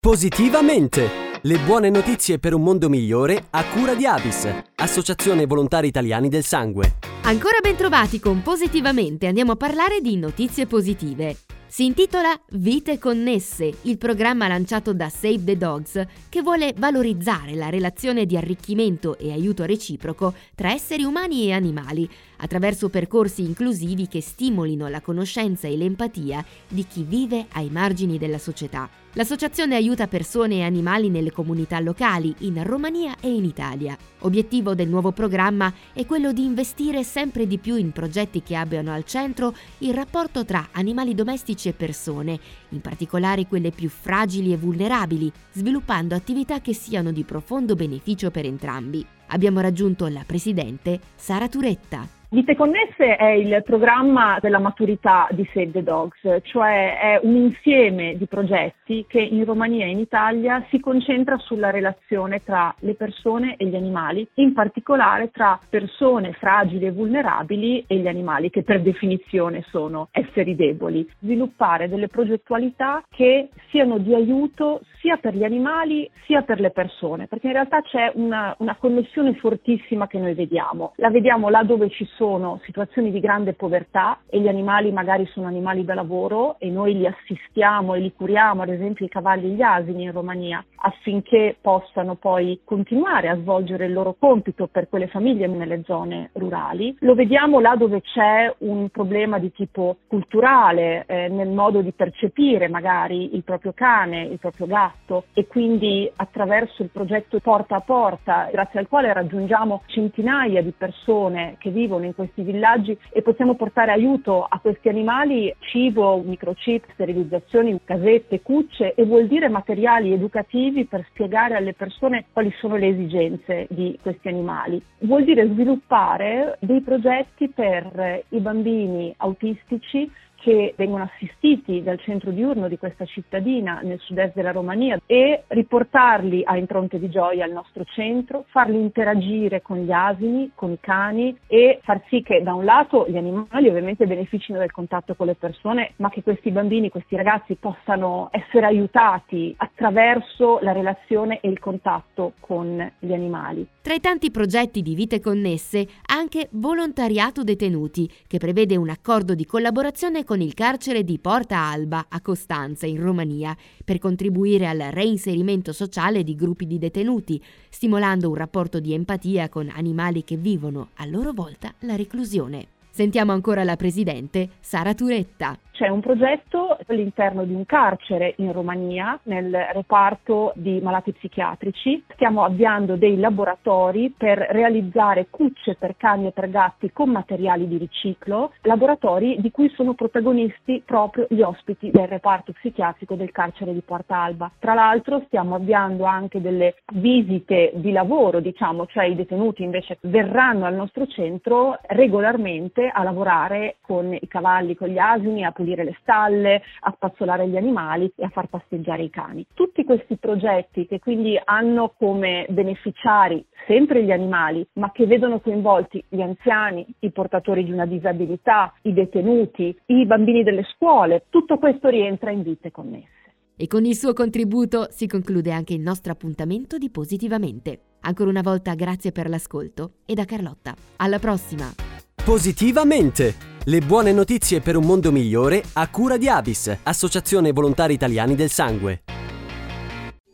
Positivamente! Le buone notizie per un mondo migliore a cura di Avis, Associazione Volontari Italiani del Sangue. Ancora ben trovati con Positivamente, andiamo a parlare di notizie positive. Si intitola Vite connesse, il programma lanciato da Save the Dogs che vuole valorizzare la relazione di arricchimento e aiuto reciproco tra esseri umani e animali, attraverso percorsi inclusivi che stimolino la conoscenza e l'empatia di chi vive ai margini della società. L'associazione aiuta persone e animali nelle comunità locali in Romania e in Italia. Obiettivo del nuovo programma è quello di investire sempre di più in progetti che abbiano al centro il rapporto tra animali domestici e persone, in particolare quelle più fragili e vulnerabili, sviluppando attività che siano di profondo beneficio per entrambi. Abbiamo raggiunto la presidente Sara Turetta. Vite Connesse è il programma della maturità di Save the Dogs, cioè è un insieme di progetti che in Romania e in Italia si concentra sulla relazione tra le persone e gli animali, in particolare tra persone fragili e vulnerabili e gli animali, che per definizione sono esseri deboli. Sviluppare delle progettualità che siano di aiuto sia per gli animali sia per le persone, perché in realtà c'è una, una connessione fortissima che noi vediamo. La vediamo là dove ci sono situazioni di grande povertà e gli animali magari sono animali da lavoro e noi li assistiamo e li curiamo, ad esempio i cavalli e gli asini in Romania, affinché possano poi continuare a svolgere il loro compito per quelle famiglie nelle zone rurali. Lo vediamo là dove c'è un problema di tipo culturale, eh, nel modo di percepire magari il proprio cane, il proprio gatto e quindi attraverso il progetto Porta a Porta, grazie al quale raggiungiamo centinaia di persone che vivono in questi villaggi e possiamo portare aiuto a questi animali, cibo, microchip, sterilizzazioni, casette, cucce e vuol dire materiali educativi per spiegare alle persone quali sono le esigenze di questi animali. Vuol dire sviluppare dei progetti per i bambini autistici che vengono assistiti dal centro diurno di questa cittadina nel sud-est della Romania e riportarli a impronte di gioia al nostro centro, farli interagire con gli asini, con i cani e far sì che da un lato gli animali ovviamente beneficino del contatto con le persone, ma che questi bambini, questi ragazzi possano essere aiutati attraverso la relazione e il contatto con gli animali. Tra i tanti progetti di vite connesse, anche Volontariato Detenuti, che prevede un accordo di collaborazione con il carcere di Porta Alba a Costanza, in Romania, per contribuire al reinserimento sociale di gruppi di detenuti, stimolando un rapporto di empatia con animali che vivono a loro volta la reclusione. Sentiamo ancora la presidente Sara Turetta. C'è un progetto all'interno di un carcere in Romania, nel reparto di malati psichiatrici. Stiamo avviando dei laboratori per realizzare cucce per cani e per gatti con materiali di riciclo, laboratori di cui sono protagonisti proprio gli ospiti del reparto psichiatrico del carcere di Porta Alba. Tra l'altro stiamo avviando anche delle visite di lavoro, diciamo, cioè i detenuti invece verranno al nostro centro regolarmente a lavorare con i cavalli, con gli asini, a pulire le stalle, a spazzolare gli animali e a far passeggiare i cani. Tutti questi progetti che quindi hanno come beneficiari sempre gli animali, ma che vedono coinvolti gli anziani, i portatori di una disabilità, i detenuti, i bambini delle scuole, tutto questo rientra in vite connesse. E con il suo contributo si conclude anche il nostro appuntamento di Positivamente. Ancora una volta grazie per l'ascolto e da Carlotta. Alla prossima! Positivamente! Le buone notizie per un mondo migliore a cura di Avis, Associazione Volontari Italiani del Sangue.